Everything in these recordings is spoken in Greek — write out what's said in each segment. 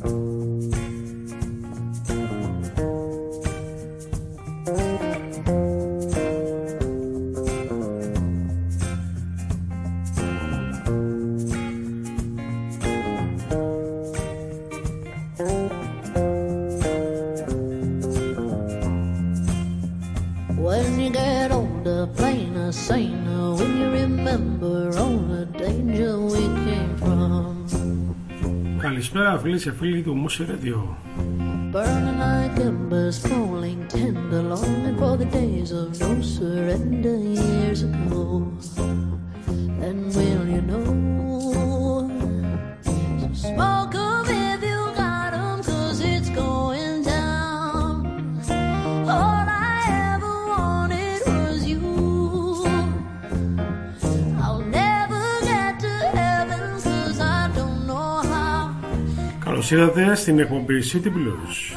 Bye. φίλοι και φίλοι του Μουσι Radio. Burning like embers falling tender longing for the days of no surrender Ήρθατε στην εκπομπή City Blues.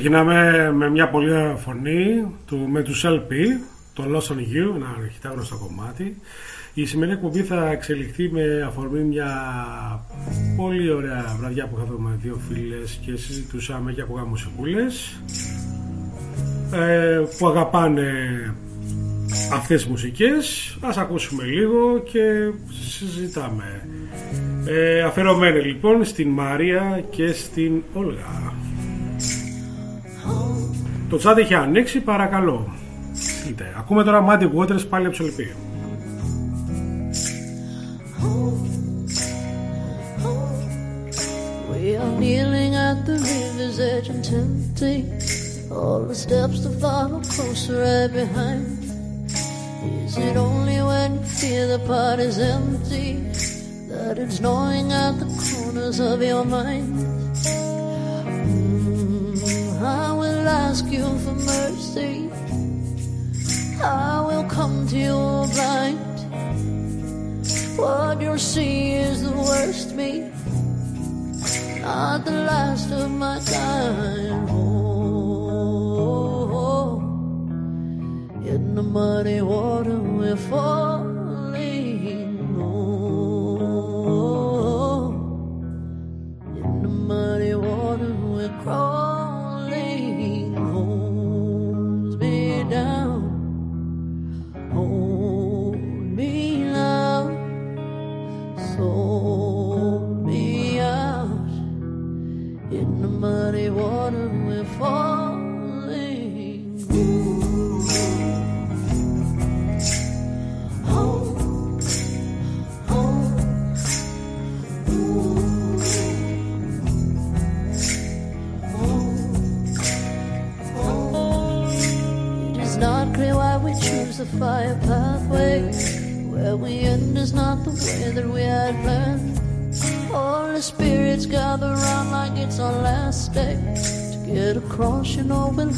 Ξεκινάμε με μια πολύ φωνή του, με τους LP, το Lost on You, ένα αρχιτά γνωστό κομμάτι. Η σημερινή εκπομπή θα εξελιχθεί με αφορμή μια πολύ ωραία βραδιά που είχαμε με δύο φίλες και συζητούσαμε και ακούγαμε μουσικούλες ε, που αγαπάνε αυτές τις μουσικές. Ας ακούσουμε λίγο και συζητάμε. Ε, αφαιρωμένη λοιπόν στην Μαρία και στην Όλγα. Το τσάτ έχει ανοίξει, παρακαλώ. Είτε. Ακούμε τώρα Muddy Waters πάλι από We are kneeling at the river's edge and tempting all the steps to follow closer right behind. Is it only when you feel the pot is empty that it's gnawing at the corners of your mind? Ask you for mercy. I will come to you blind. What you see is the worst me, not the last of my kind. Oh, in the muddy water we're falling. know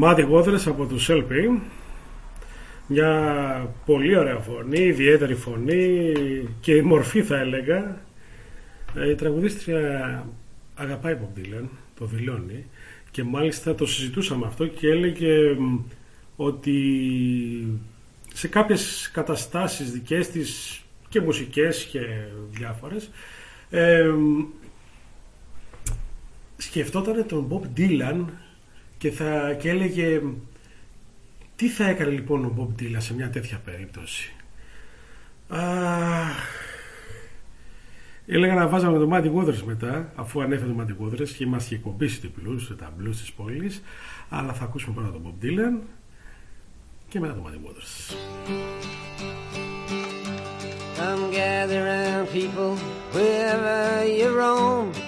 Μάτι Waters από τους LP μια πολύ ωραία φωνή, ιδιαίτερη φωνή και η μορφή θα έλεγα. Ε, η τραγουδίστρια αγαπάει Bob Dylan, το δηλώνει και μάλιστα το συζητούσαμε αυτό και έλεγε ότι σε κάποιες καταστάσεις δικές της και μουσικές και διάφορες ε, σκεφτόταν τον Bob Dylan και, θα, και έλεγε τι θα έκανε λοιπόν ο Bob Dylan σε μια τέτοια περίπτωση; Έλεγα να βάζαμε το Muddy Waters μετά, αφού ανέφερε το Muddy Waters και μας είχε κομπήσει το blues, τα blues της πόλης. Αλλά θα ακούσουμε πρώτα τον Bob Dylan και μετά το Muddy Waters. Come gather around people wherever you roam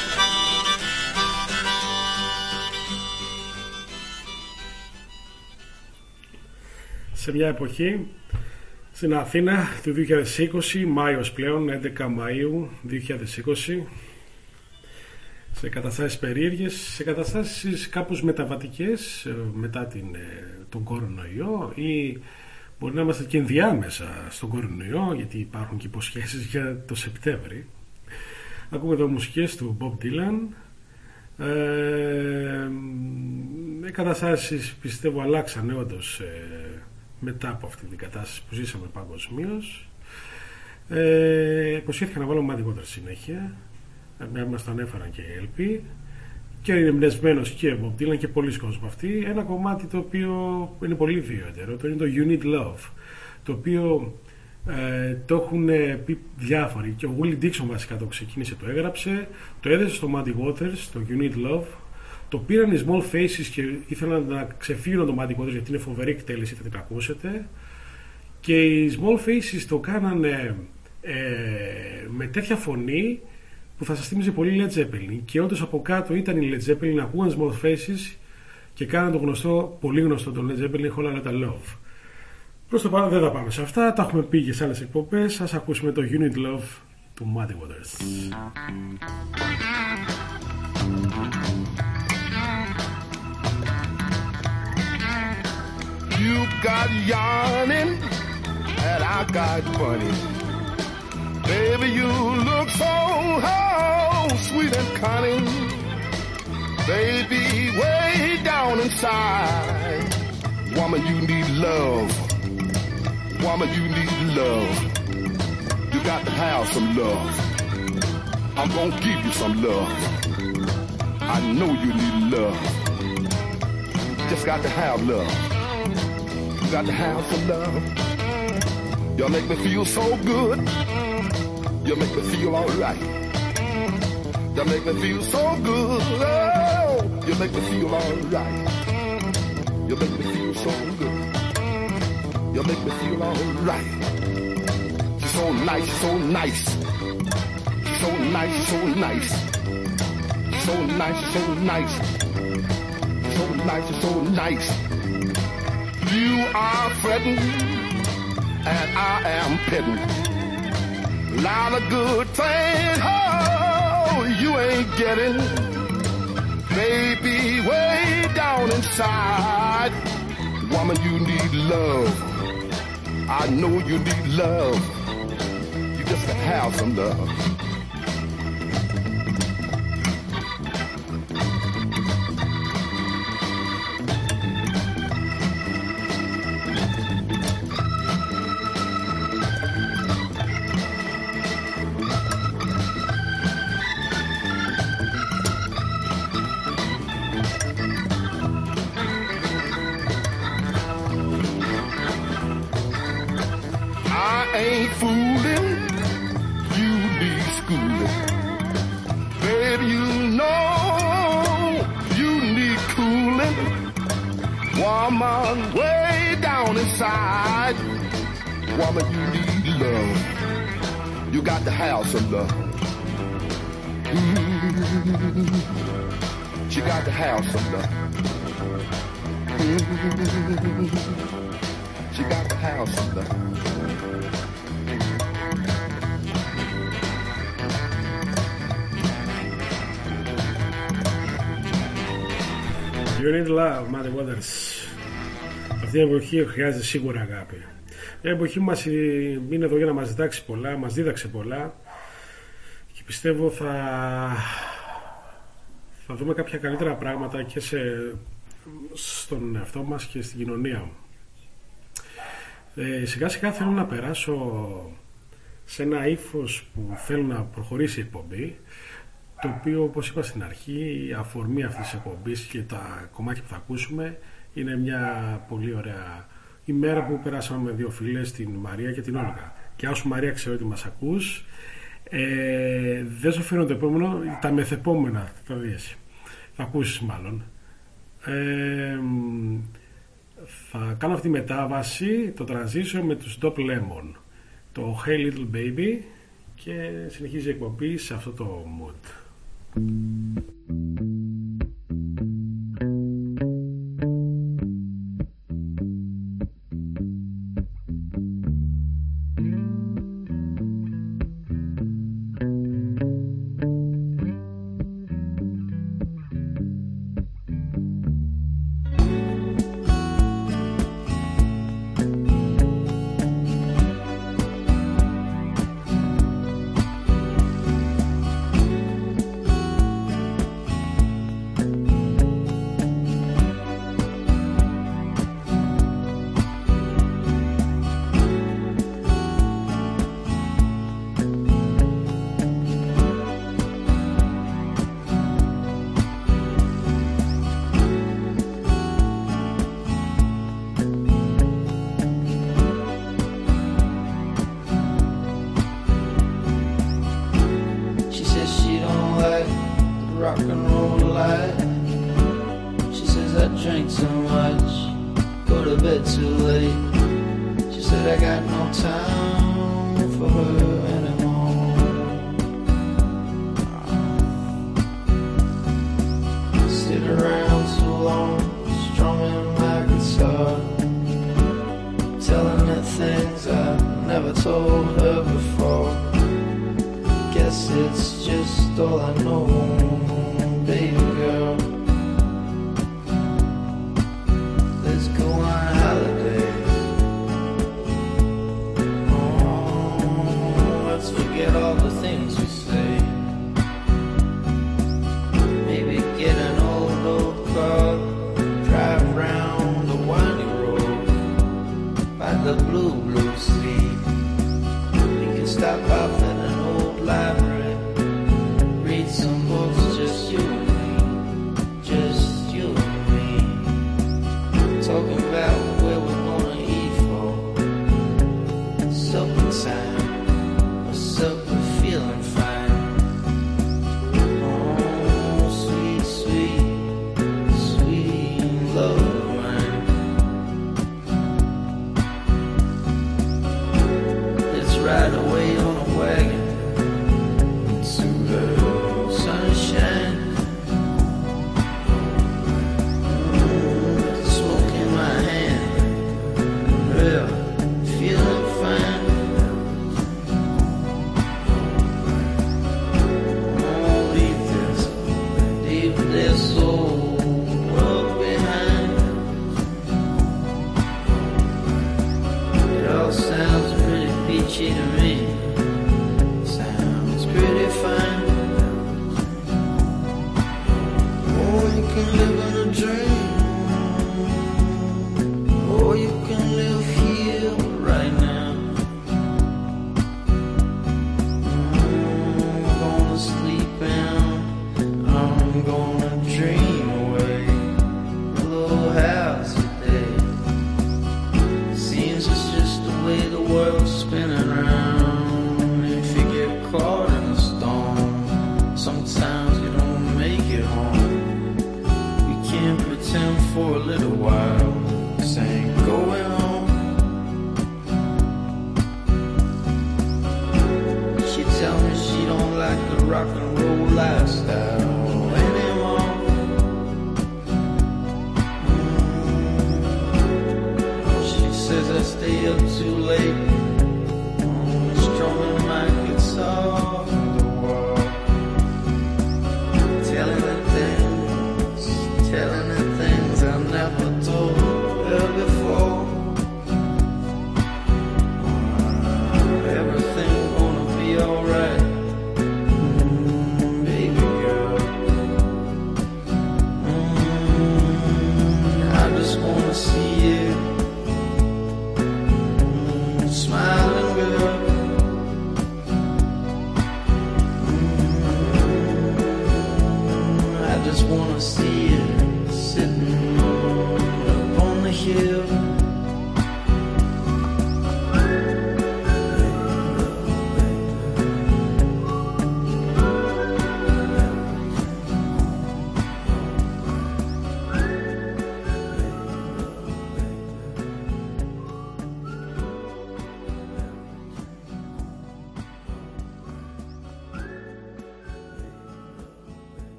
Σε μια εποχή στην Αθήνα του 2020, Μάιος πλέον, 11 Μαΐου 2020 σε καταστάσεις περίεργες, σε καταστάσεις κάπως μεταβατικές ε, μετά την, ε, τον κορονοϊό ή μπορεί να είμαστε και ενδιάμεσα στον κορονοϊό γιατί υπάρχουν και υποσχέσεις για το Σεπτέμβρη. Ακούμε εδώ μουσικές του Bob Dylan ε, οι καταστάσεις πιστεύω αλλάξαν όντως ε, μετά από αυτή την κατάσταση που ζήσαμε παγκοσμίως. Ε, υποσχέθηκα να βάλω μαθηκότερα συνέχεια. Ε, Μας το ανέφεραν και οι LP. Και είναι εμπνευσμένος και ο Bob Dylan και πολλοί κόσμοι αυτοί. Ένα κομμάτι το οποίο είναι πολύ ιδιαίτερο. Το είναι το You Need Love. Το οποίο ε, το έχουν πει διάφοροι. Και ο Willie Dixon βασικά το ξεκίνησε, το έγραψε. Το έδεσε στο Muddy Waters, το You Need Love το πήραν οι Small Faces και ήθελαν να ξεφύγουν το μάτικο γιατί είναι φοβερή εκτέλεση, θα την ακούσετε. Και οι Small Faces το κάνανε ε, με τέτοια φωνή που θα σας θύμιζε πολύ Led Zeppelin. Και όντως από κάτω ήταν οι Led Zeppelin, ακούγαν Small Faces και κάναν το γνωστό, πολύ γνωστό το Led Zeppelin, Whole Lotta Love. Προς το παρόν δεν θα πάμε σε αυτά, τα έχουμε πει και σε άλλες εκπομπές. Ας ακούσουμε το Unit Love του Muddy Waters. You got yarning, and I got funny. Baby, you look so oh, sweet and cunning. Baby, way down inside. Woman, you need love. Woman, you need love. You got to have some love. I'm gonna give you some love. I know you need love. Just got to have love. You got to have some love. Y'all make me feel so good. You make me feel alright. You make me feel so good. Oh, you make me feel alright. You make me feel so good. You make me feel alright. She's so nice, so nice. So nice, so nice. So nice, so nice. So nice, so nice. You are fretting, and I am petting. Lot of good things, oh, you ain't getting. Baby, way down inside. Woman, you need love. I know you need love. You just have some love. You need love, Muddy Waters. Αυτή η εποχή χρειάζεται σίγουρα αγάπη. Μια εποχή που μας είναι εδώ για να μας διδάξει πολλά, μας δίδαξε πολλά και πιστεύω θα, θα δούμε κάποια καλύτερα πράγματα και σε, στον εαυτό μας και στην κοινωνία. Ε, σιγά σιγά θέλω να περάσω σε ένα ύφος που θέλω να προχωρήσει η εκπομπή το οποίο όπως είπα στην αρχή η αφορμή αυτής της εκπομπής και τα κομμάτια που θα ακούσουμε είναι μια πολύ ωραία ημέρα που περάσαμε με δύο φίλες την Μαρία και την Όλγα. Και όσο Μαρία ξέρω ότι μας ακούς ε, δεν σου φέρνω το επόμενο τα μεθεπόμενα θα δεις. Θα ακούσεις μάλλον. Ε, θα κάνω αυτή τη μετάβαση το transition με τους Dop Lemon. Το Hey Little Baby και συνεχίζει η εκπομπή σε αυτό το mood. うん。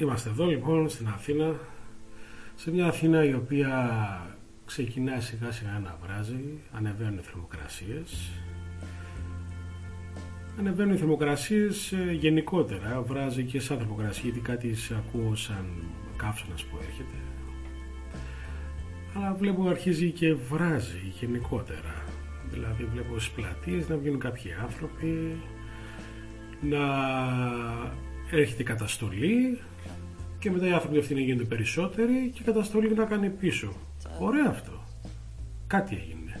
Είμαστε εδώ λοιπόν στην Αθήνα, σε μια Αθήνα η οποία ξεκινάει σιγά σιγά να βράζει, ανεβαίνουν οι θερμοκρασίες. Ανεβαίνουν οι θερμοκρασίες ε, γενικότερα, βράζει και σαν θερμοκρασία γιατί κάτι σε ακούω σαν καύσωνας που έρχεται. Αλλά βλέπω αρχίζει και βράζει γενικότερα. Δηλαδή βλέπω στις πλατείες να βγαίνουν κάποιοι άνθρωποι, να έρχεται καταστολή και μετά οι άνθρωποι αυτοί να γίνονται περισσότεροι και η καταστολή να κάνει πίσω. Ωραίο αυτό. Κάτι έγινε.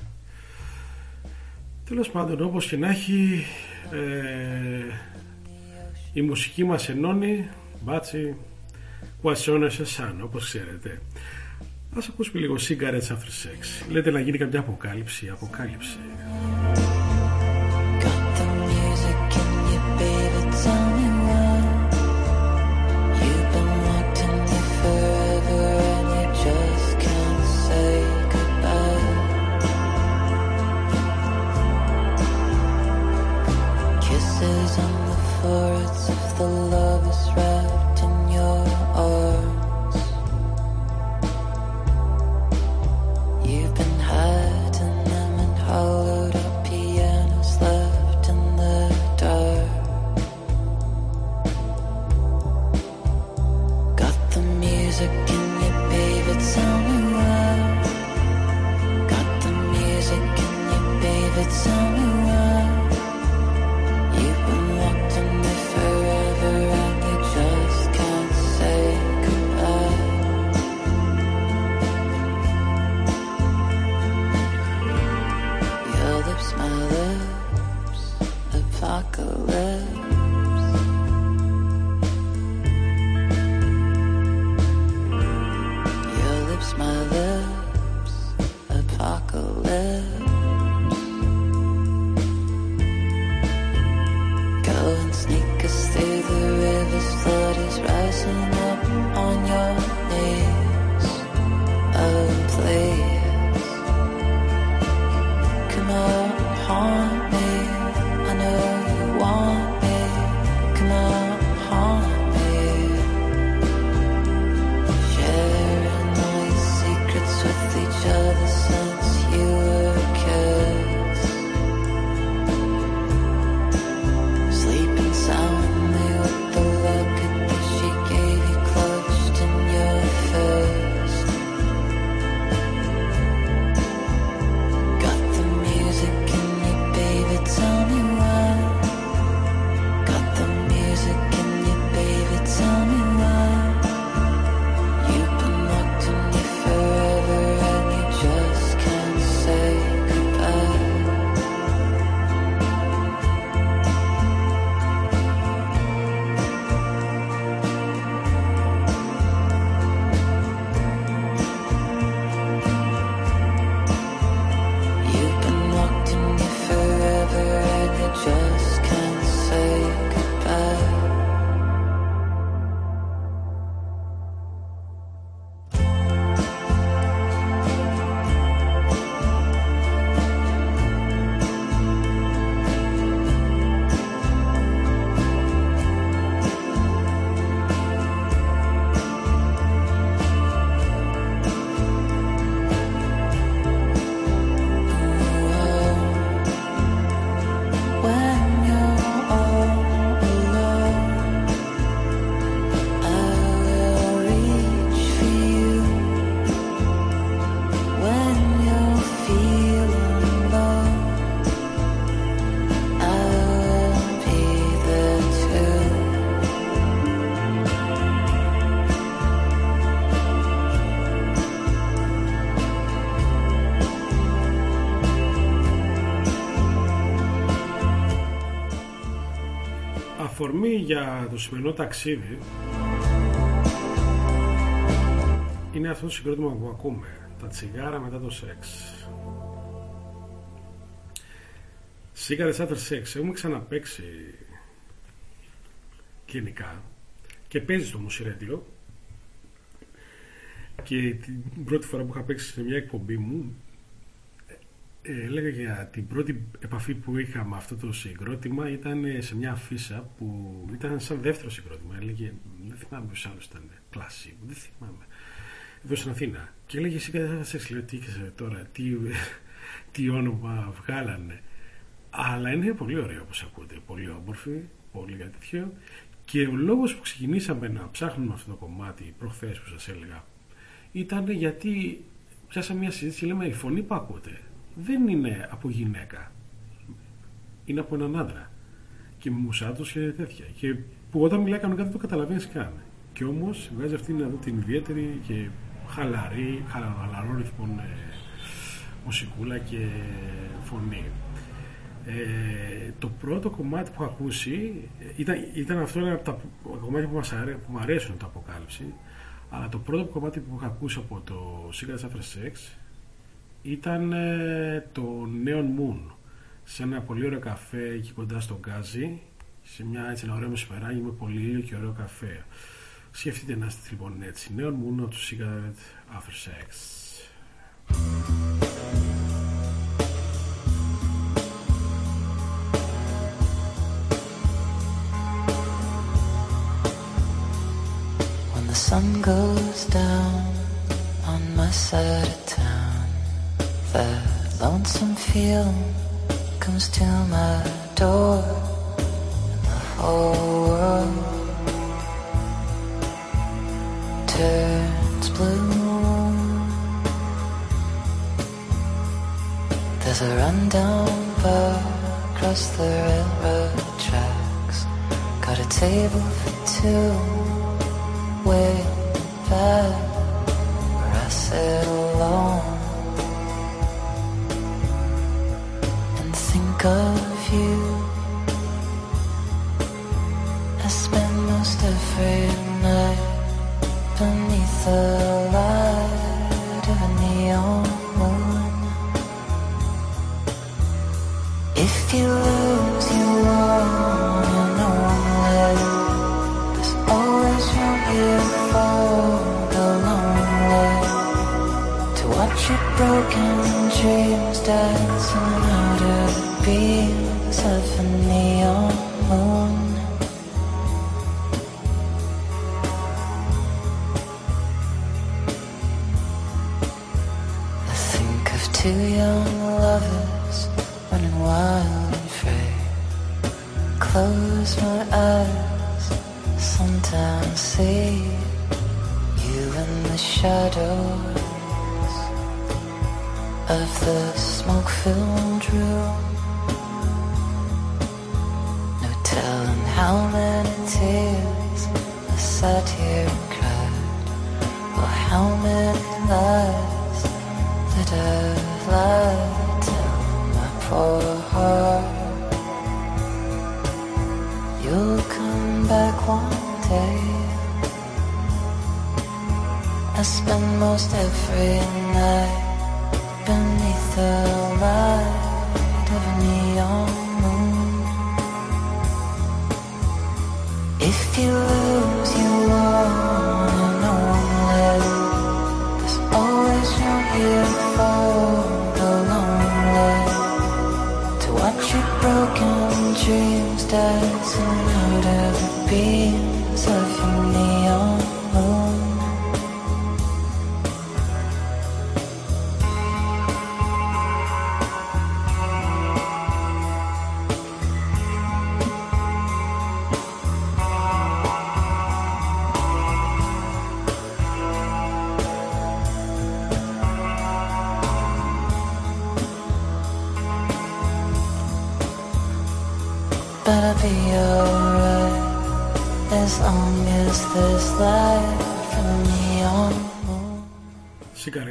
Τέλος πάντων, όπως και να έχει, ε, η μουσική μας ενώνει, μπάτσι, σε σαν, όπως ξέρετε. Ας ακούσουμε λίγο Cigarettes After Sex. Λέτε να γίνει κάποια αποκάλυψη, αποκάλυψη. Αφορμή για το σημερινό ταξίδι. Είναι αυτό το συγκρότημα που ακούμε. Τα τσιγάρα μετά το σεξ. Cigarettes After Sex έχουμε ξαναπέξει κλινικά και παίζει στο μουσιρέντιο και την πρώτη φορά που είχα παίξει σε μια εκπομπή μου ε, έλεγα για την πρώτη επαφή που είχα με αυτό το συγκρότημα ήταν σε μια αφίσα που ήταν σαν δεύτερο συγκρότημα. Έλεγε, δεν θυμάμαι ποιος άλλος ήταν κλάση, δεν θυμάμαι εδώ στην Αθήνα. Και έλεγε εσύ κατά σε λέω τι τώρα τι, τι όνομα βγάλανε αλλά είναι πολύ ωραίο όπως ακούτε. Πολύ όμορφη, πολύ κάτι τέτοιο. Και ο λόγος που ξεκινήσαμε να ψάχνουμε αυτό το κομμάτι προχθές που σας έλεγα ήταν γιατί πιάσαμε μια συζήτηση και λέμε η φωνή που ακούτε δεν είναι από γυναίκα. Είναι από έναν άντρα. Και με μουσάτος και τέτοια. Και που όταν μιλάει κανονικά δεν το καταλαβαίνεις καν. Και όμως βγάζει αυτή εδώ την ιδιαίτερη και χαλαρή χαλαρό ρυθμό ε, μουσικούλα και φωνή. Ε, το πρώτο κομμάτι που έχω ακούσει ήταν, ήταν αυτό ένα από τα κομμάτια που, μας αρέ, που μου αρέσουν το αποκάλυψη αλλά το πρώτο κομμάτι που έχω ακούσει από το Secret After Sex ήταν ε, το Neon Moon σε ένα πολύ ωραίο καφέ εκεί κοντά στο Γκάζι σε μια έτσι ένα ωραίο μεσημεράκι με πολύ ήλιο και ωραίο καφέ. Σκεφτείτε να είστε λοιπόν έτσι. Neon Moon από το Secret After Sex. Sun goes down on my side of town, the lonesome feeling comes to my door, and the whole world turns blue. There's a rundown bar across the railroad tracks, got a table for two. Way back where I sit alone of you. I spend most every night beneath the light of a neon moon. If you lose, you won, for the lonely To watch your broken dreams dancing out of the of a neon moon I think of two young lovers running wild and free Close my eyes sometimes see you in the shadows of the smoke-filled room. How many tears I sat here and cried, or how many lies that I've lied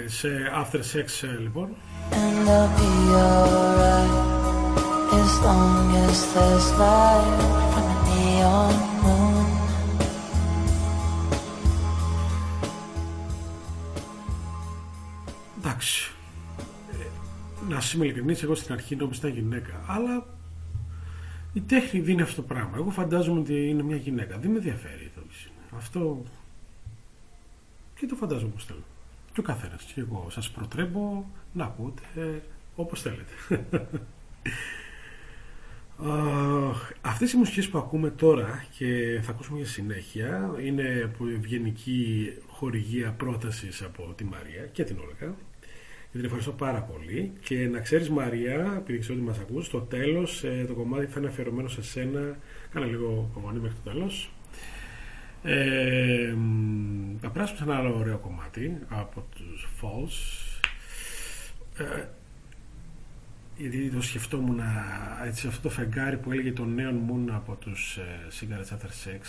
σε After Sex ε, λοιπόν. And I'll be alright as long as there's light from a neon Εντάξει. Ε, να είμαι ειλικρινής, εγώ στην αρχή νόμιζα ήταν γυναίκα. Αλλά η τέχνη δίνει αυτό το πράγμα. Εγώ φαντάζομαι ότι είναι μια γυναίκα. Δεν με ενδιαφέρει το Αυτό. Και το φαντάζομαι όπως θέλω. Και ο καθένας. Και εγώ σας προτρέπω να ακούτε ε, όπως θέλετε. Αυτές οι μουσικές που ακούμε τώρα και θα ακούσουμε για συνέχεια είναι από ευγενική χορηγία πρότασης από τη Μαρία και την Όλγα. Και την ευχαριστώ πάρα πολύ. Και να ξέρεις Μαρία, επειδή ξέρω ότι μας ακούς στο τέλος ε, το κομμάτι θα είναι αφιερωμένο σε σένα. Κάνε λίγο κομμάτι μέχρι το τέλος ε, θα περάσουμε σε ένα άλλο ωραίο κομμάτι από τους Falls. Ε, γιατί το σκεφτόμουν έτσι, αυτό το φεγγάρι που έλεγε το νέο Moon από τους ε, Cigarettes After Sex.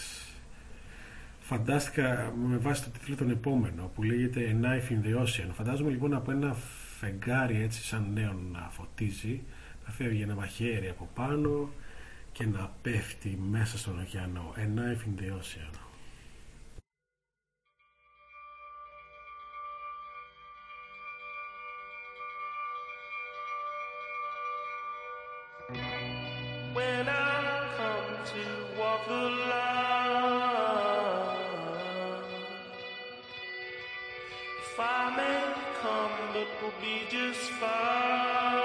Φαντάστηκα με βάση το τίτλο τον επόμενο που λέγεται A Knife in the Ocean. Φαντάζομαι λοιπόν από ένα φεγγάρι έτσι σαν νέο να φωτίζει να φεύγει ένα μαχαίρι από πάνω και να πέφτει μέσα στον ωκεανό. A Knife in the Ocean when I come to walk the line. If I may come, it will be just fine.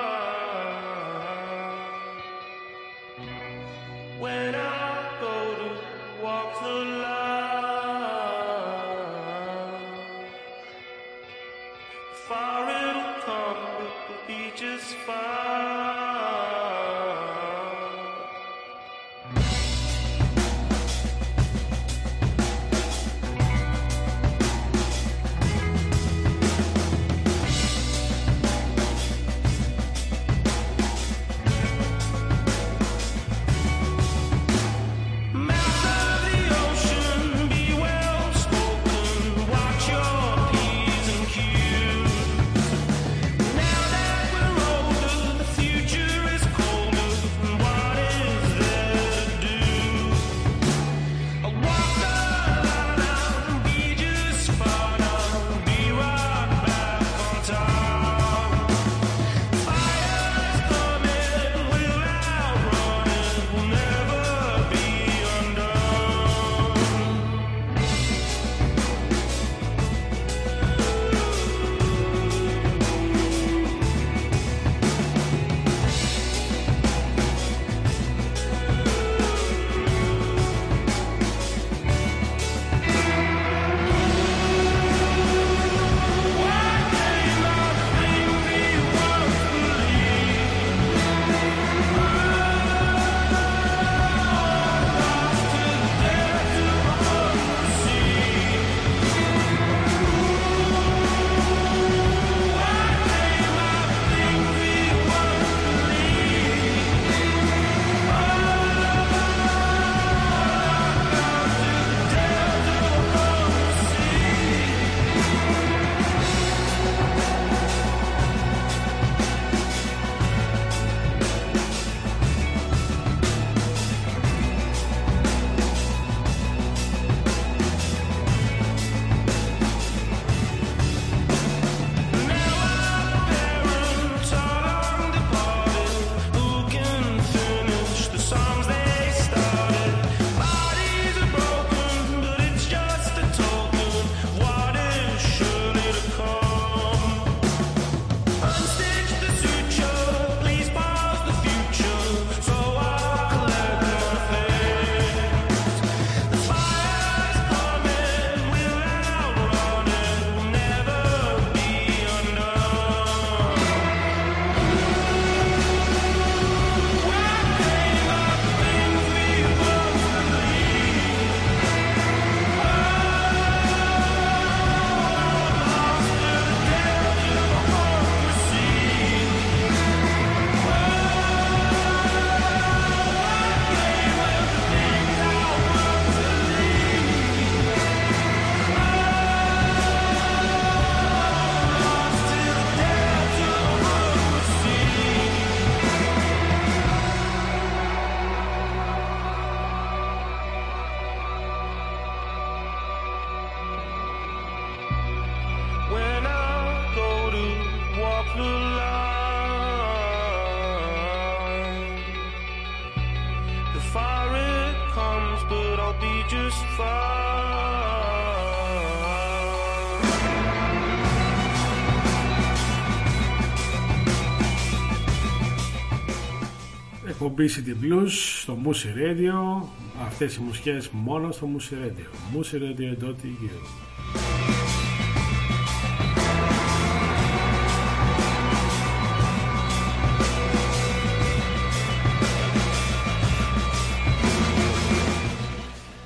Εκπομπή City Blues στο Moose Radio. Αυτές οι μουσικές μόνο στο Moose Radio. mooseradio.eu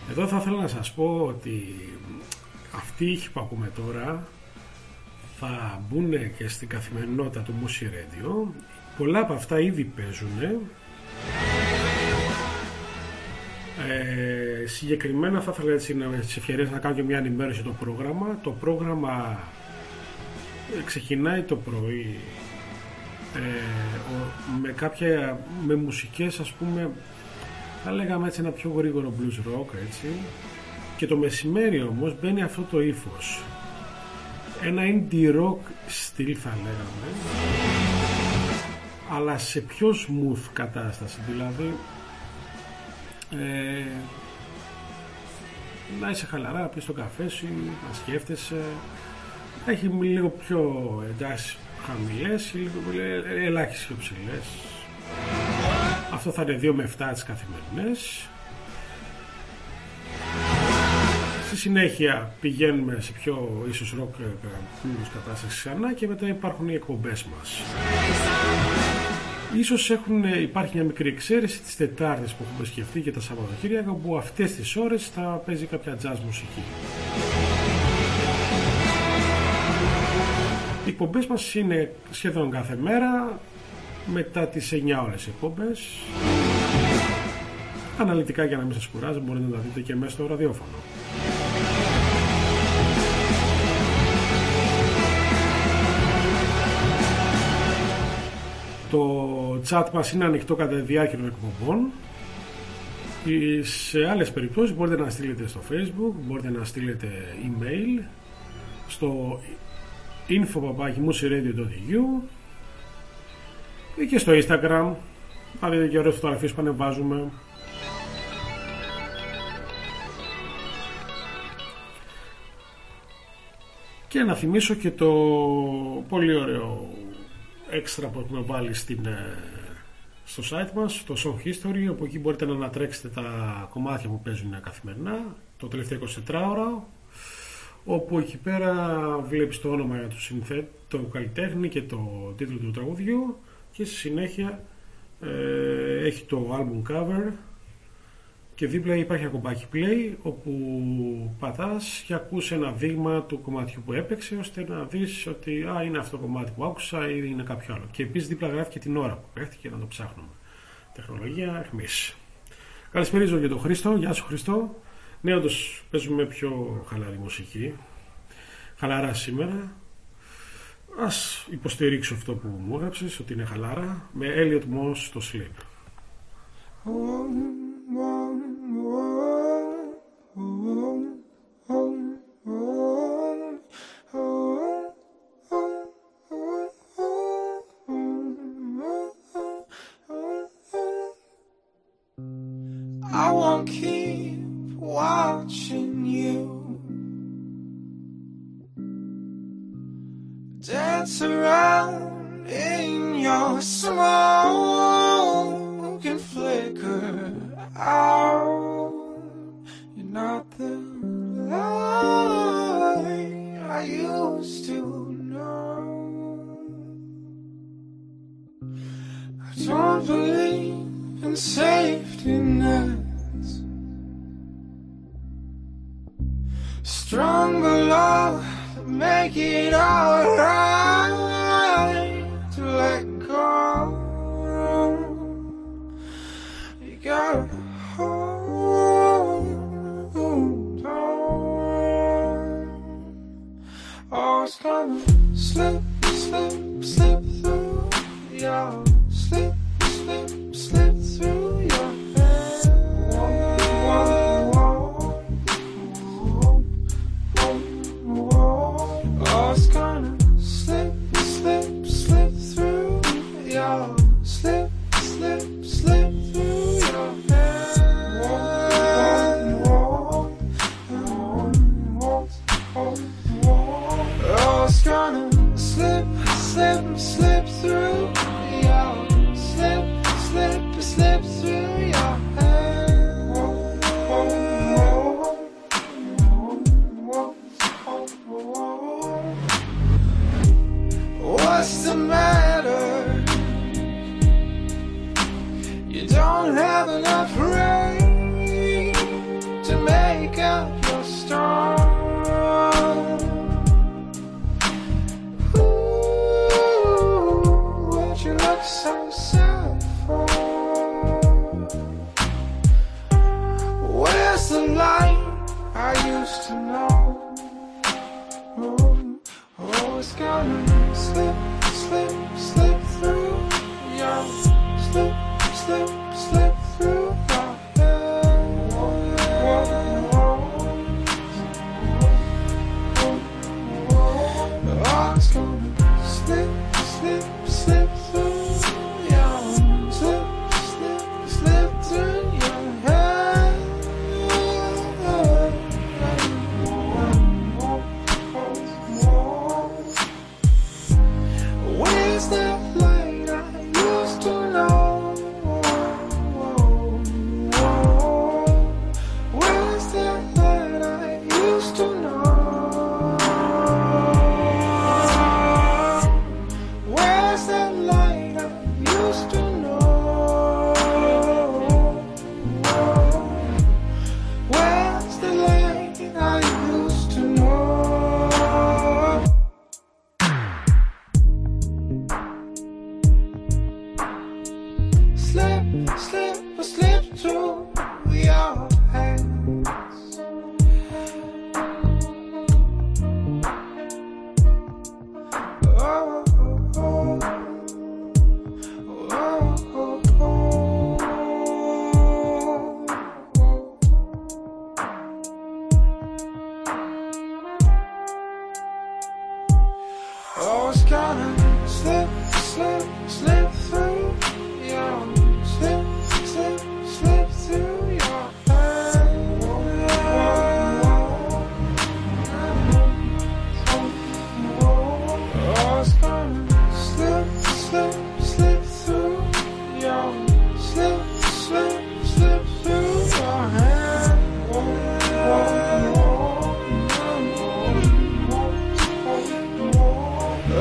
Εδώ θα ήθελα να σας πω ότι αυτοί οι ήχοι που ακούμε τώρα θα μπουν και στην καθημερινότητα του Moose Radio. Πολλά από αυτά ήδη παίζουν. Ε, συγκεκριμένα θα ήθελα έτσι να τις ευκαιρίες να κάνω και μια ενημέρωση το πρόγραμμα. Το πρόγραμμα ε, ξεκινάει το πρωί. Ε, ο- με κάποια με μουσικές ας πούμε θα λέγαμε έτσι ένα πιο γρήγορο blues rock έτσι. Και το μεσημέρι όμως μπαίνει αυτό το ύφος. Ένα indie rock στυλ θα λέγαμε αλλά σε πιο smooth κατάσταση δηλαδή ε, να είσαι χαλαρά, να πεις το καφέ σου, να σκέφτεσαι. Να έχει λίγο πιο εντάσεις χαμηλές ή λίγο ε, ελάχιστες πιο ψηλές. Αυτό θα είναι 2 με 7 τις καθημερινές. Στη συνέχεια πηγαίνουμε σε πιο ίσως rock ε, blues κατάσταση ξανά και μετά υπάρχουν οι εκπομπές μας. Ίσως έχουν, υπάρχει μια μικρή εξαίρεση τις Τετάρτες που έχουμε σκεφτεί και τα Σαββατοκύριακα που αυτές τις ώρες θα παίζει κάποια jazz μουσική. Οι εκπομπές μας είναι σχεδόν κάθε μέρα μετά τις 9 ώρες εκπομπές. Αναλυτικά για να μην σας κουράζει μπορείτε να τα δείτε και μέσα στο ραδιόφωνο. Chat μας είναι ανοιχτό κατά τη διάρκεια των εκπομπών. Ε, Σε άλλες περιπτώσεις μπορείτε να στείλετε στο facebook, μπορείτε να στείλετε email στο info.musiradio.eu ή και στο instagram να δείτε και ωραίες φωτογραφίες που ανεβάζουμε. Και να θυμίσω και το πολύ ωραίο έξτρα που έχουμε βάλει στην, ε, στο site μας, το Song History, όπου εκεί μπορείτε να ανατρέξετε τα κομμάτια που παίζουν καθημερινά, το τελευταίο 24 ώρα, όπου εκεί πέρα βλέπεις το όνομα του συνθέτη, του καλλιτέχνη και το τίτλο του τραγουδιού και στη συνέχεια ε, έχει το album cover και δίπλα υπάρχει ένα κομπάκι play όπου πατάς και ακούς ένα δείγμα του κομματιού που έπαιξε ώστε να δεις ότι α, είναι αυτό το κομμάτι που άκουσα ή είναι κάποιο άλλο. Και επίσης δίπλα γράφει και την ώρα που παίχτηκε να το ψάχνουμε. Τεχνολογία εχμής. Καλησπέριζω και τον Χρήστο. Γεια σου Χρήστο. Ναι, όντως παίζουμε πιο χαλαρή μουσική. Χαλαρά σήμερα. Ας υποστηρίξω αυτό που μου έγραψες ότι είναι χαλάρα με Elliot Moss στο Sleep. I won't keep watching you. Dance around in your smoke and flicker out. You're not the light I used to know. I don't believe in safety nets. Stronger love, make it alright to let go. You gotta It's gonna slip, slip, slip through your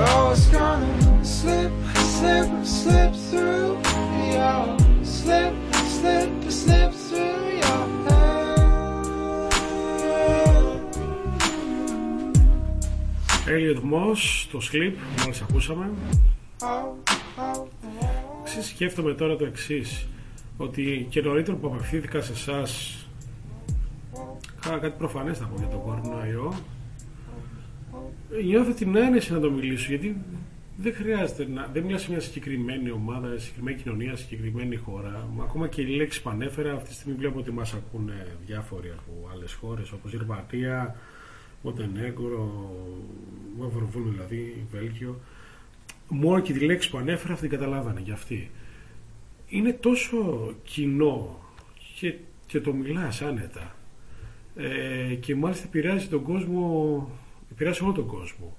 Oh, it's gonna slip, slip, slip through your slip, slip, slip through your hand. Elliot Moss, το Sleep, μόλις ακούσαμε. Oh, oh, Εξής σκέφτομαι τώρα το εξής ότι και νωρίτερο που απευθύνθηκα σε εσάς κάτι προφανές θα πω για τον κορονοϊό νιώθω την άνεση να το μιλήσω γιατί δεν χρειάζεται να. Δεν μιλά σε μια συγκεκριμένη ομάδα, σε συγκεκριμένη κοινωνία, σε συγκεκριμένη χώρα. Μα Ακόμα και οι λέξει που ανέφερα, αυτή τη στιγμή βλέπω ότι μας ακούνε διάφοροι από άλλες χώρες όπως η Ιρβατία, Μοντενέγκρο, Μαυροβούνιο δηλαδή, Βέλγιο. Μόνο και τη λέξη που ανέφερα αυτή την καταλάβανε για αυτή. Είναι τόσο κοινό και, και το μιλάς άνετα. Ε, και μάλιστα επηρεάζει τον κόσμο, επηρεάζει όλο τον κόσμο.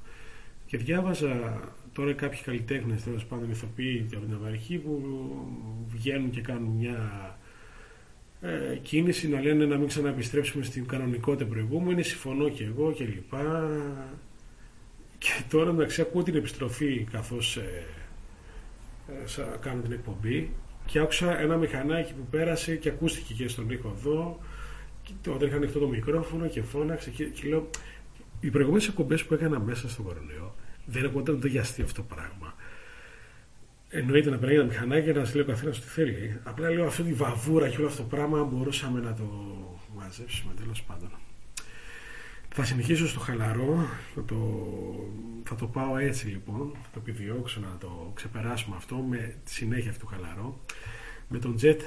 Και διάβαζα τώρα κάποιοι καλλιτέχνες, τέλος πάντων ηθοποιοί από την Αμερική που βγαίνουν και κάνουν μια ε, κίνηση να λένε να μην ξαναεπιστρέψουμε στην κανονικότητα προηγούμενη, συμφωνώ και εγώ και λοιπά. Και τώρα μεταξύ ακούω την επιστροφή καθώς ε, ε, σα- κάνω την εκπομπή και άκουσα ένα μηχανάκι που πέρασε και ακούστηκε και στον ήχο εδώ και όταν είχα ανοιχτό το μικρόφωνο και φώναξε και, και λέω οι προηγούμενες εκπομπές που έκανα μέσα στον κορονοϊό δεν ακούγονταν ούτε για αστείο αυτό το πράγμα. Εννοείται να περνάει ένα μηχανάκι και να σα λέει ο καθένας τι θέλει. Απλά λέω αυτή τη βαβούρα και όλο αυτό το πράγμα μπορούσαμε να το μαζέψουμε τέλος πάντων. Θα συνεχίσω στο χαλαρό, θα το, θα το πάω έτσι λοιπόν, θα το επιδιώξω να το ξεπεράσουμε αυτό με τη συνέχεια αυτού του χαλαρό, με τον Jet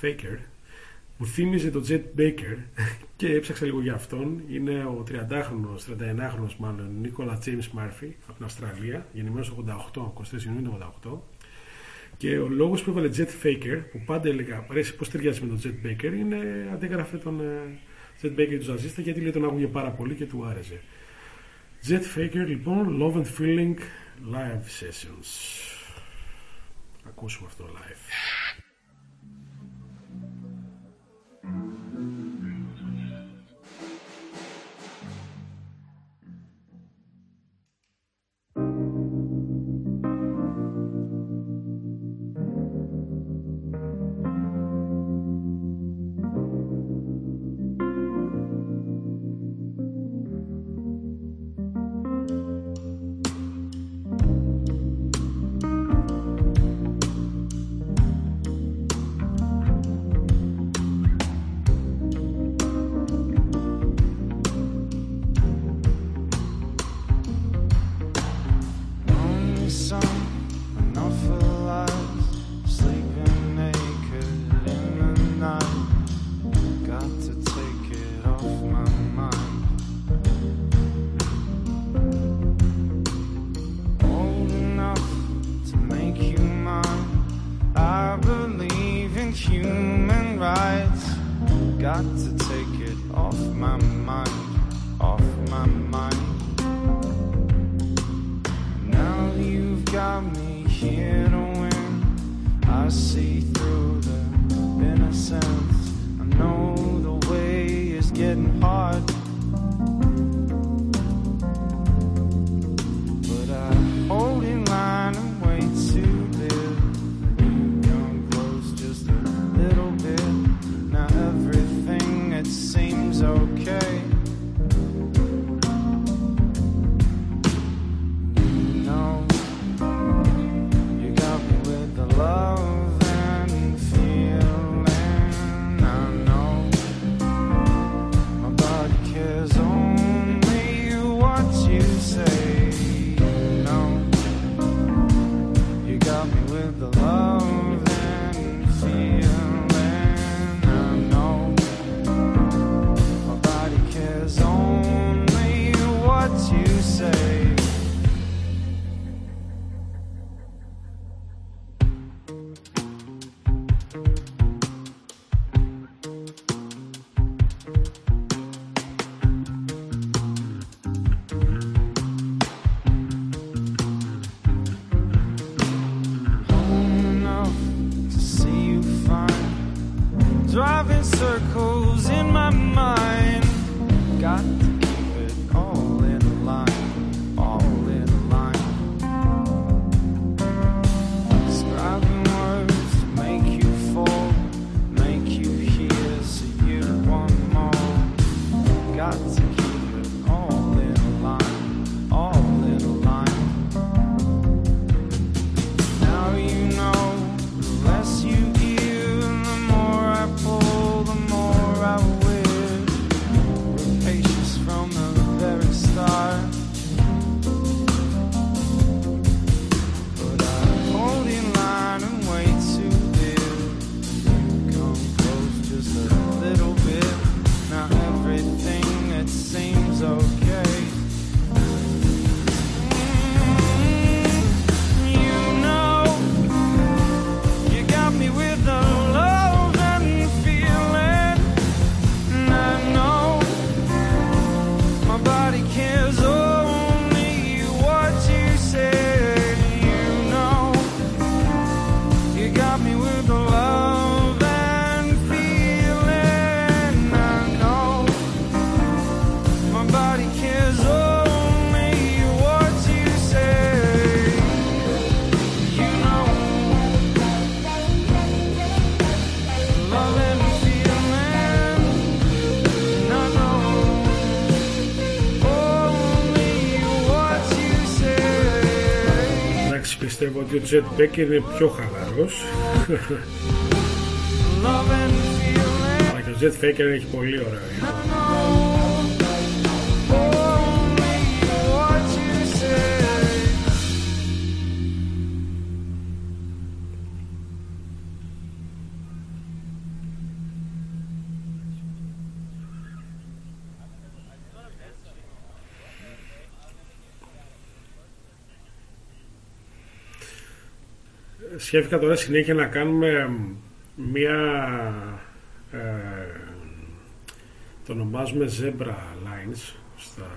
Faker, μου θύμιζε τον Jet Baker και έψαξα λίγο για αυτόν. Είναι ο 30χρονος, 39χρονος μάλλον, Νίκολα James Murphy από την Αυστραλία, γεννημένος 88, 23 Ιουνίου 88. Και ο λόγος που έβαλε Jet Faker, που πάντα έλεγα, ρε εσύ πώς ταιριάζει με τον Jet Baker, είναι αντίγραφε τον ε, Jet Baker του Ζαζίστα γιατί λέει τον άκουγε πάρα πολύ και του άρεσε. Jet Faker λοιπόν, Love and Feeling Live Sessions. Ακούσουμε αυτό live. Ότι ο Τζετ Μπέκερ είναι πιο χαλαρός. Love and feeling. Αλλά και ο Τζετ Φέικερ έχει πολύ ωραίο Σκέφτηκα τώρα συνέχεια να κάνουμε μία ε, το ονομάζουμε zebra lines στα,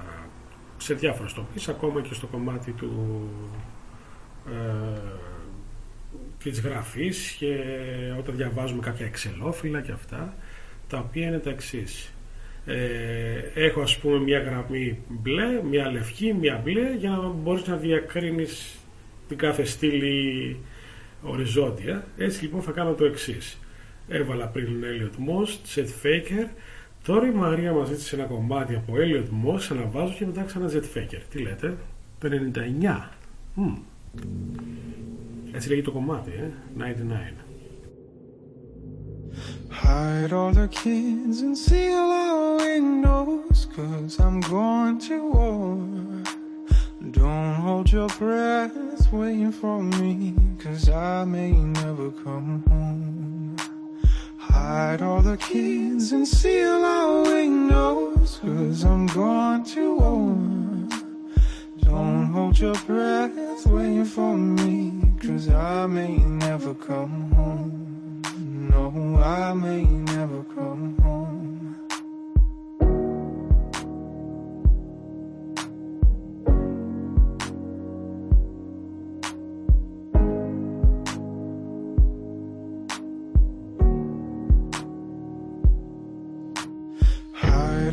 σε διάφορες τοπίες ακόμα και στο κομμάτι του ε, της γραφής και όταν διαβάζουμε κάποια εξελόφυλλα και αυτά τα οποία είναι τα εξής. Ε, έχω ας πούμε μια γραμμή μπλε, μια λευκή, μια μπλε για να μπορείς να διακρίνεις την κάθε στήλη οριζόντια. Έτσι λοιπόν θα κάνω το εξής. Έβαλα πριν Elliot Moss, Jet Faker. Τώρα η Μαρία μας ζήτησε ένα κομμάτι από Elliot Moss, αναβάζω και μετά ξανά Jet Faker. Τι λέτε, το 99. Μμ. Έτσι λέγει το κομμάτι, ε; 99. Hide all the kids and seal our windows, cause I'm going to war. Don't hold your breath waiting for me, cause I may never come home. Hide all the kids and seal our windows, cause I'm going to war. Don't hold your breath waiting for me, cause I may never come home. No, I may never come home.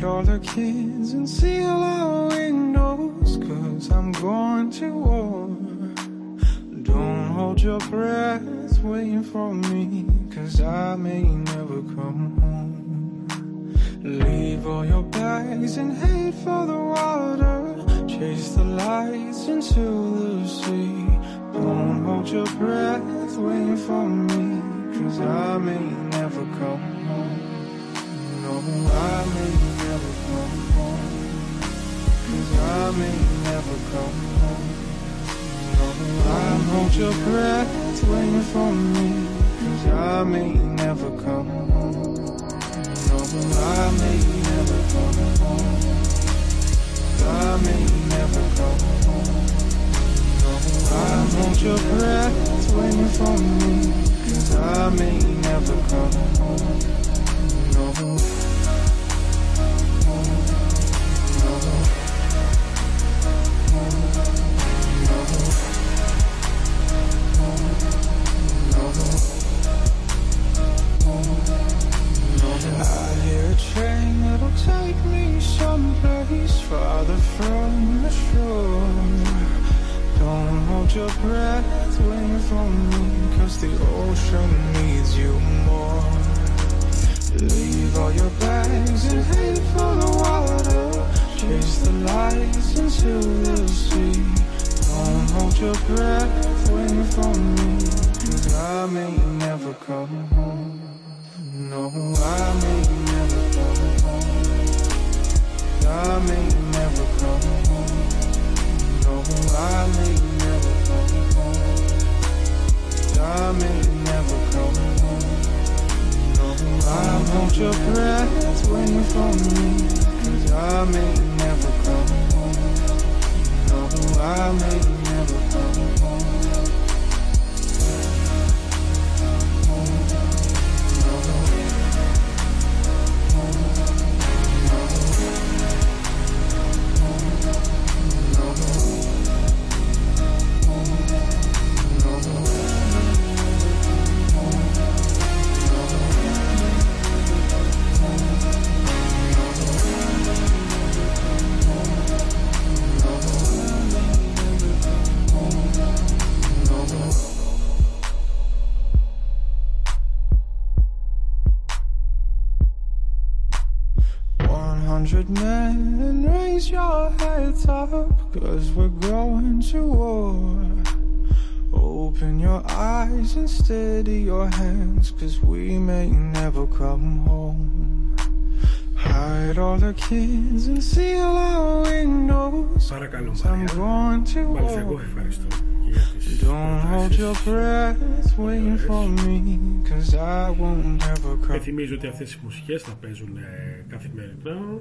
Hide all the kids and seal our windows, cause I'm going to war. Don't hold your breath waiting for me, cause I may never come home. Leave all your bags and head for the water. Chase the lights into the sea. Don't hold your breath waiting for me, cause I may never come home. No, I may. Cause I may never come home. No, I hold your breath waiting for me, cause I may never come home. No, I may never come home. I may never come home. No, I hold your breath waiting for me, cause I may never come home. Take me someplace farther from the shore. Don't hold your breath waiting for me, cause the ocean needs you more. Leave all your bags and head for the water. Chase the lights into the sea. Don't hold your breath waiting for me, cause I may never come home. No, I may. I may never come home. No, I may never come home. I may never come home. No, I hold your waiting for I may never come home. No, I may never come home. up, cause we're going to war. Open your eyes and steady your hands, cause we may never come home. Hide all the kids and seal our windows, Παρακαλώ, cause I'm Μαρία. going to Μάλιστα, εγώ war. ευχαριστώ για τις Don't hold your προτάσεις. breath waiting for me, cause I won't ever come. Θυμίζω ότι αυτές οι μουσικές θα παίζουν ε, καθημερινά ε,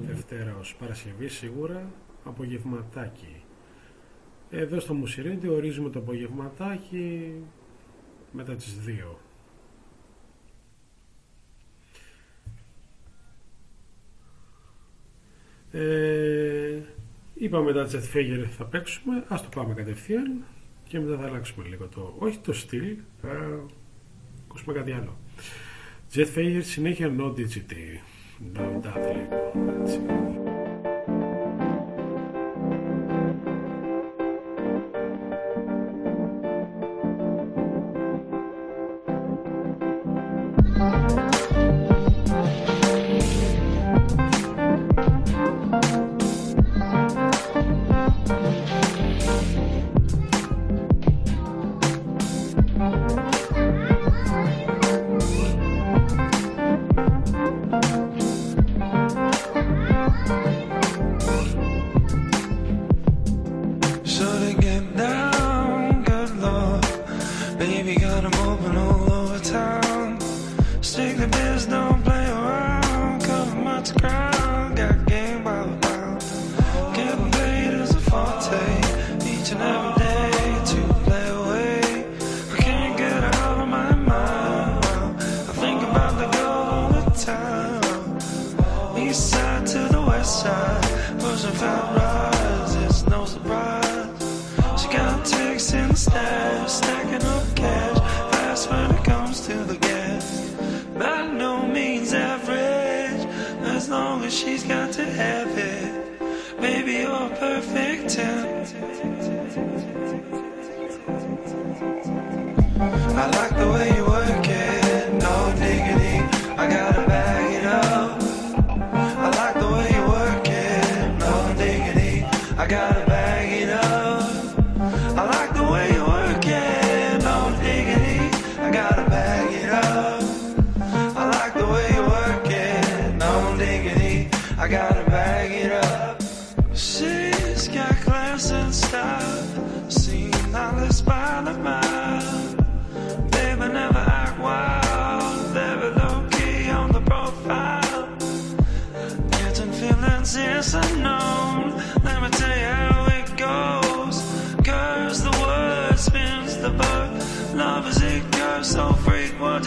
Δευτέρα ως Παρασκευή σίγουρα απογευματάκι. Εδώ στο Μουσιρίντι ορίζουμε το απογευματάκι μετά τις 2 ε, είπαμε τα Jet Fager θα παίξουμε ας το πάμε κατευθείαν και μετά θα αλλάξουμε λίγο το όχι το στυλ θα ακούσουμε κάτι άλλο. Jet Fager συνέχεια No DGT No Dudley έτσι. Is unknown. Let me tell you how it goes. Curves the word, spins the verb. Love is it curves so freak what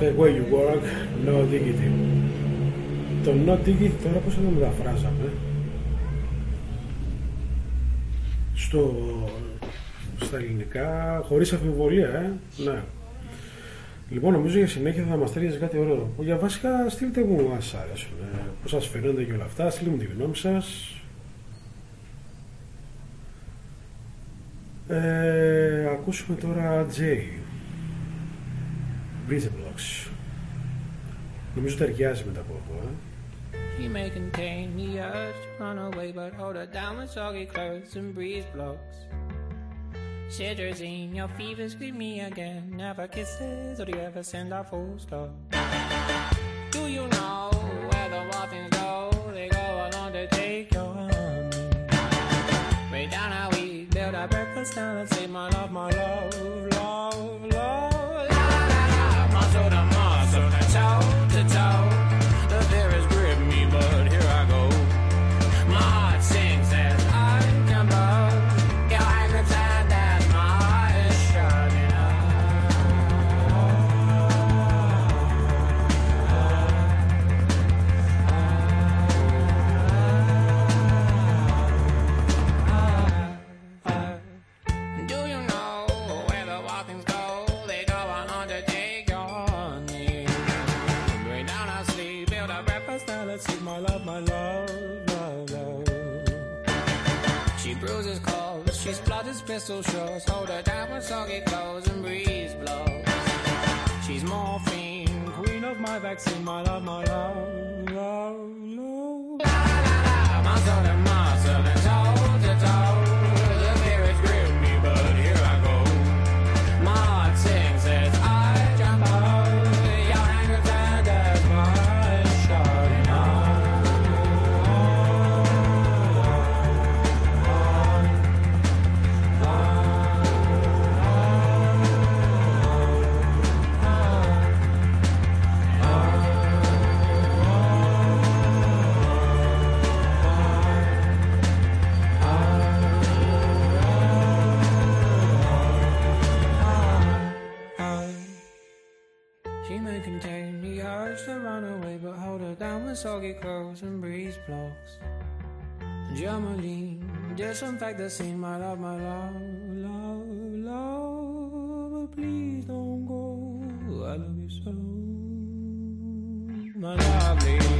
the way you work, no diggity. Το no diggity τώρα πώς θα το μεταφράζαμε. Στο, στα ελληνικά, χωρίς αμφιβολία, ε. Ναι. Λοιπόν, νομίζω για συνέχεια θα μας ταιριάζει κάτι ωραίο. Για βασικά, στείλτε μου αν σας αρέσουν. Ε, πώς σας φαίνονται και όλα αυτά. Στείλτε μου τη γνώμη σας. Ε, ακούσουμε τώρα Jay. Breeze Blocks. Νομίζω ταιριάζει μετά από αυτό, ε. He may contain the urge to run away, but hold her down with soggy clothes and breeze blocks. Cetirizine, your fever's with me again. Never kisses, or do you ever send a full stop? Do you know where the muffins go? They go along to take your honey. Way down how we build our breakfast down and say, my love, my love, love, Pistol shots. Hold her down with soggy clothes and breeze blows. She's morphine, queen of my vaccine, my love, my love, love, love. With soggy clothes and breeze blocks. Germaline, disinfect the scene, my love, my love, love, love. But please don't go. I love you so, my lovely.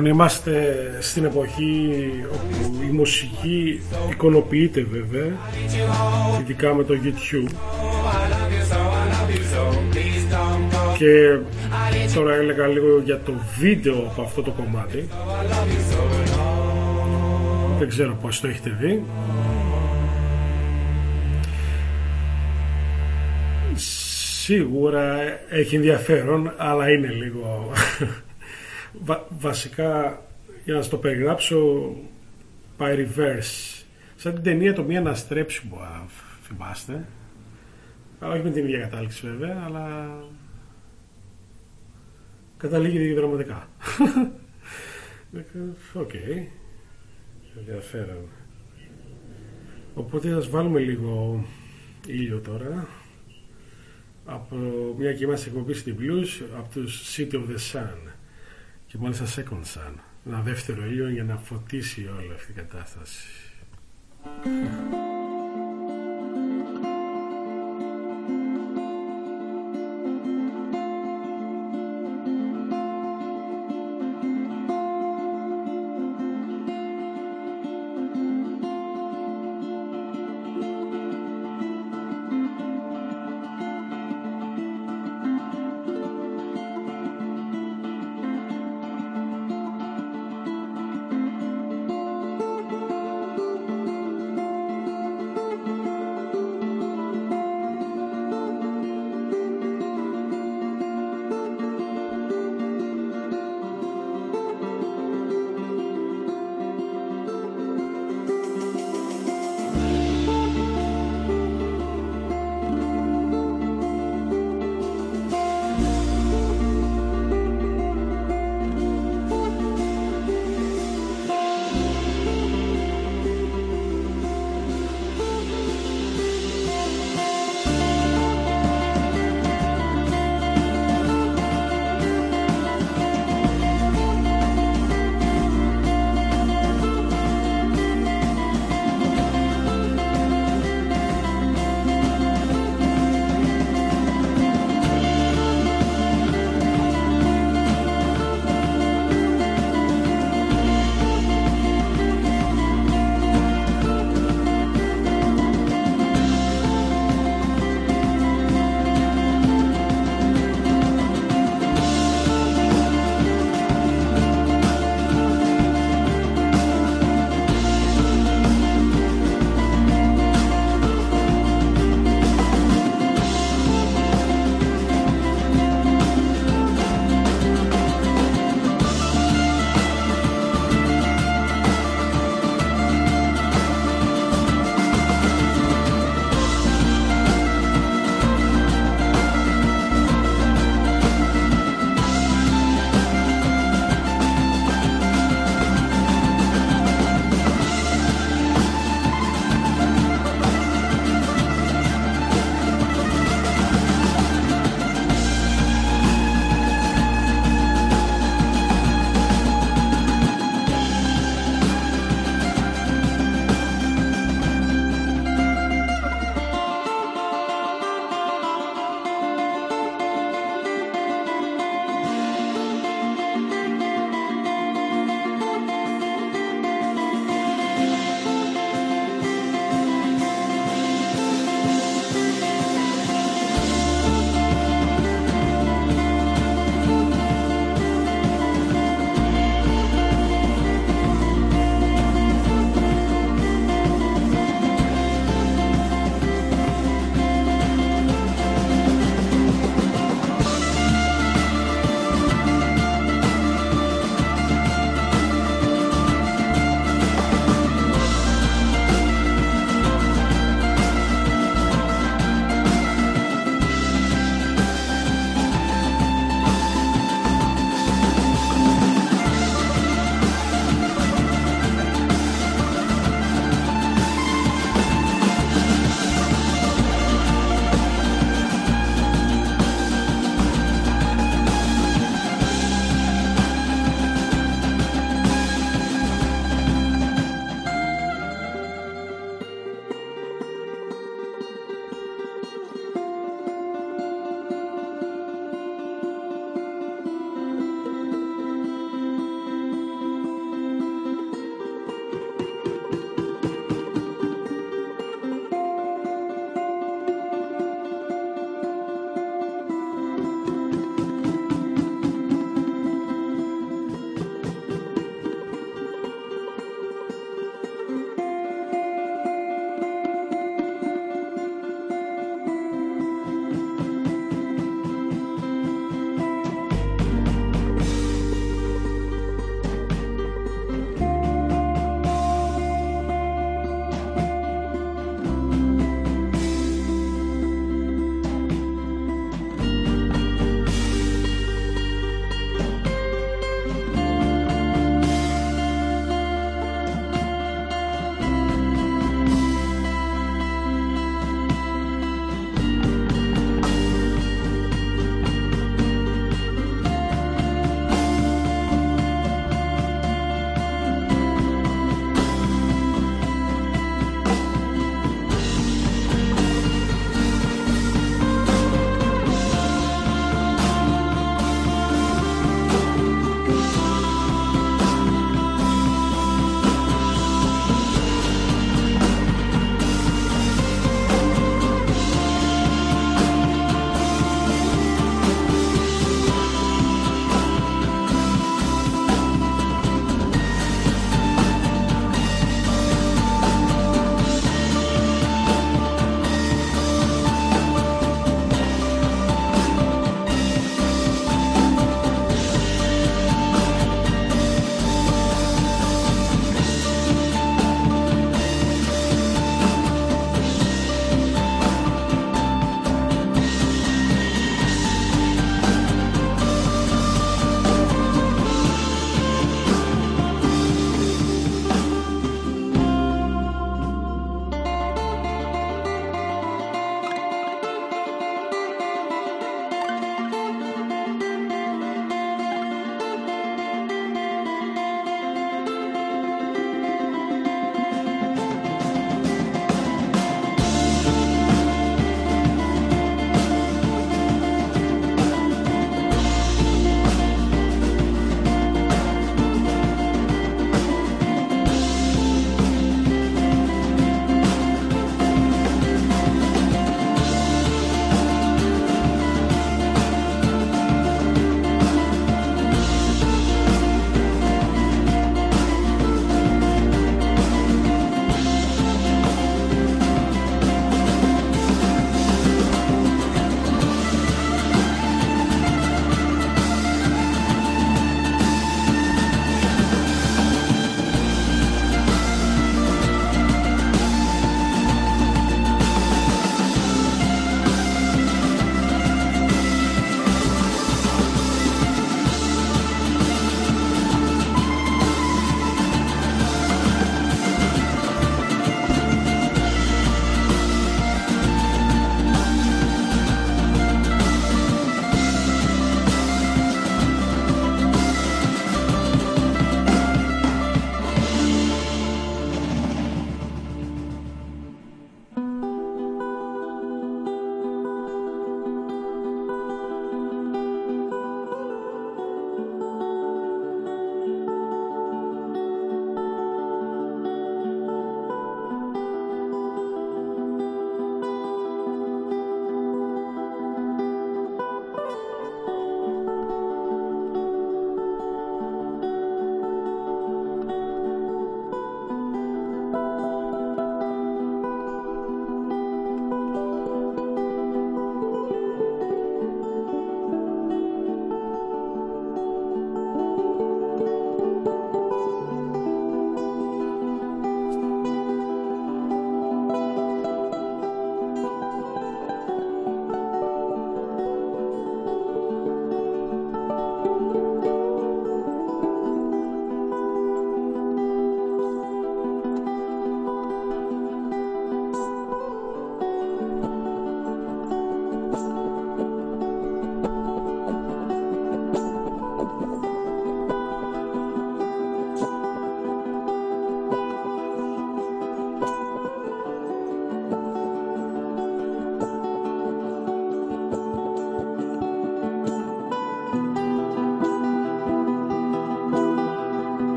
Λοιπόν, είμαστε στην εποχή όπου η μουσική εικονοποιείται βέβαια, ειδικά με το YouTube. Και τώρα έλεγα λίγο για το βίντεο από αυτό το κομμάτι. Δεν ξέρω πώς το έχετε δει. Σίγουρα έχει ενδιαφέρον, αλλά είναι λίγο... Βα- βασικά, για να σας το περιγράψω, by reverse. Σαν την ταινία το μη αναστρέψιμο, αν θυμάστε. Α, Όχι με την ίδια κατάληξη βέβαια, αλλά καταλήγει διαδραματικά. Οκ. Ενδιαφέρον. Οπότε θα βάλουμε λίγο ήλιο τώρα από μια και είμαστε εκπομπή στην Blues από τους City of the Sun και μάλιστα Second Sun ένα δεύτερο ήλιο για να φωτίσει όλη αυτή η κατάσταση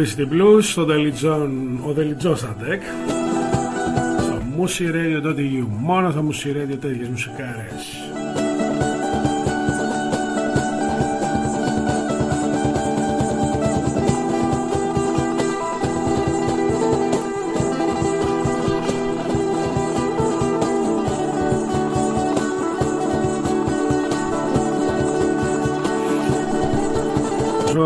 εκπομπή στην Blues, ο Δελιτζόν, ο Δελιτζόν Σαντέκ. Στο Music Radio.eu, μόνο στο Music Radio τέτοιες μουσικάρες.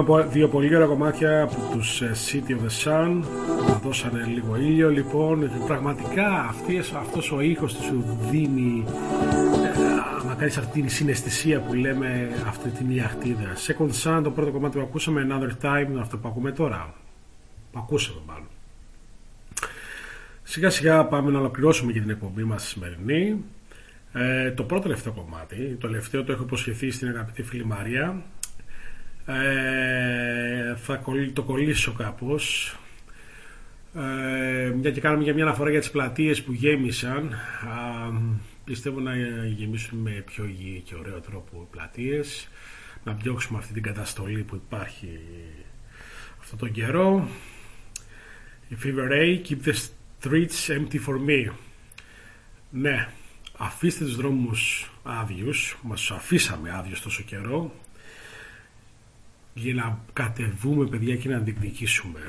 Ακούσαμε δύο πολύ ωραία κομμάτια από τους ε, City of the Sun. Που δώσανε λίγο ήλιο λοιπόν. Πραγματικά αυτή, αυτός ο ήχος του σου δίνει ε, να κάνεις αυτή την συναισθησία που λέμε αυτή την ιαχτίδα. Second Sun το πρώτο κομμάτι που ακούσαμε Another Time αυτό που ακούμε τώρα. Που ακούσαμε μάλλον. Σιγά σιγά πάμε να ολοκληρώσουμε και την εκπομπή μας σημερινή. Ε, το πρώτο τελευταίο κομμάτι, το τελευταίο το έχω υποσχεθεί στην αγαπητή φίλη Μαρία ε, θα το κολλήσω κάπως. Ε, μια και κάνουμε για μια αναφορά για τις πλατείες που γέμισαν πιστεύω να γεμίσουν με πιο υγιή και ωραίο τρόπο πλατείες. Να διώξουμε αυτή την καταστολή που υπάρχει αυτό τον καιρό. Η Fever A keep the streets empty for me. Ναι αφήστε τους δρόμους άδειους. Μας αφήσαμε άδειους τόσο καιρό για να κατεβούμε παιδιά και να διεκδικήσουμε.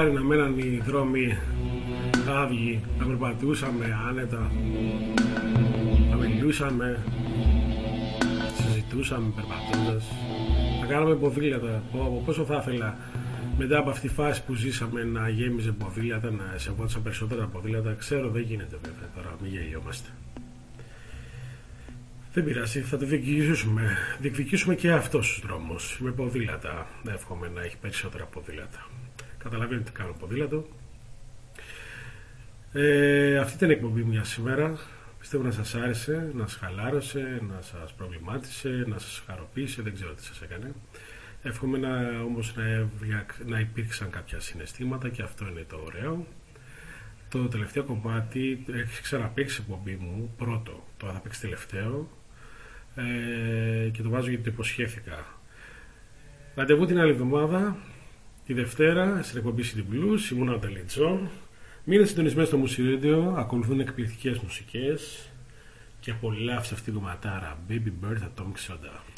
Μακάρι να μέναν οι δρόμοι άδειοι, να περπατούσαμε άνετα, να μιλούσαμε, συζητούσαμε περπατώντας, να κάναμε ποδήλατα. Πω, πόσο θα ήθελα μετά από αυτή τη φάση που ζήσαμε να γέμιζε ποδήλατα, να σεβόντουσαν περισσότερα ποδήλατα. Ξέρω δεν γίνεται βέβαια τώρα, μην γελιόμαστε. Δεν πειράζει, θα το διεκδικήσουμε. Διεκδικήσουμε και αυτός του δρόμου. Με ποδήλατα. Εύχομαι να έχει περισσότερα ποδήλατα. Καταλαβαίνετε τι κάνω ποδήλατο. Ε, αυτή ήταν η εκπομπή μια σήμερα. Πιστεύω να σας άρεσε, να σας χαλάρωσε, να σας προβλημάτισε, να σας χαροποίησε, δεν ξέρω τι σας έκανε. Εύχομαι να, όμως να, να υπήρξαν κάποια συναισθήματα και αυτό είναι το ωραίο. Το τελευταίο κομμάτι έχει ξαναπέξει εκπομπή μου, πρώτο, το θα παίξει τελευταίο ε, και το βάζω γιατί το υποσχέθηκα. Ραντεβού την άλλη εβδομάδα, τη Δευτέρα, στην εκπομπή City Blues, ήμουν ο Τελιτσόν. Μείνε συντονισμένοι στο Μουσιρέντιο, ακολουθούν εκπληκτικές μουσικές και απολαύσε αυτή η κομματάρα Baby Bird Atomic Soda.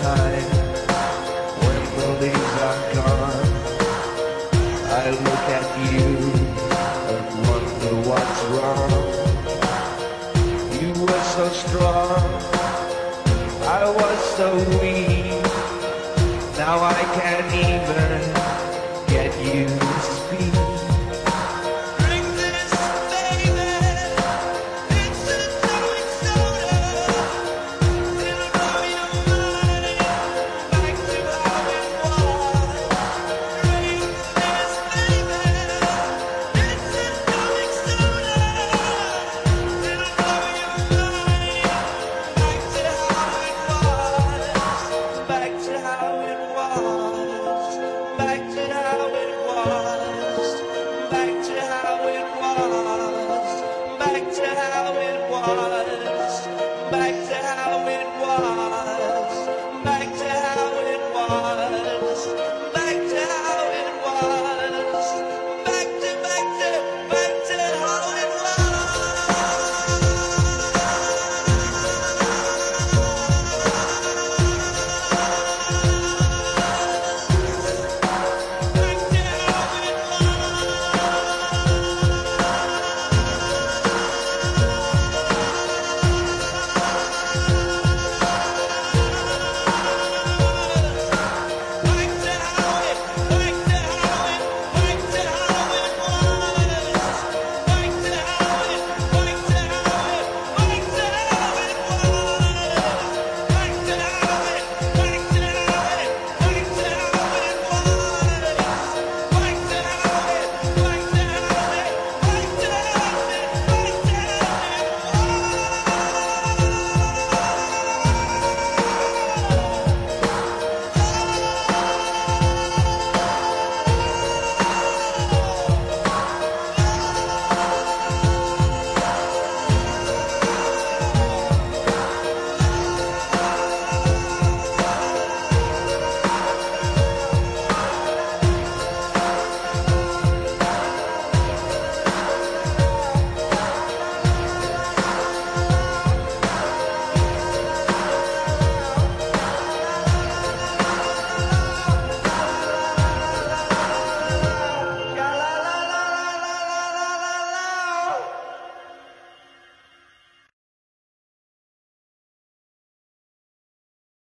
Time,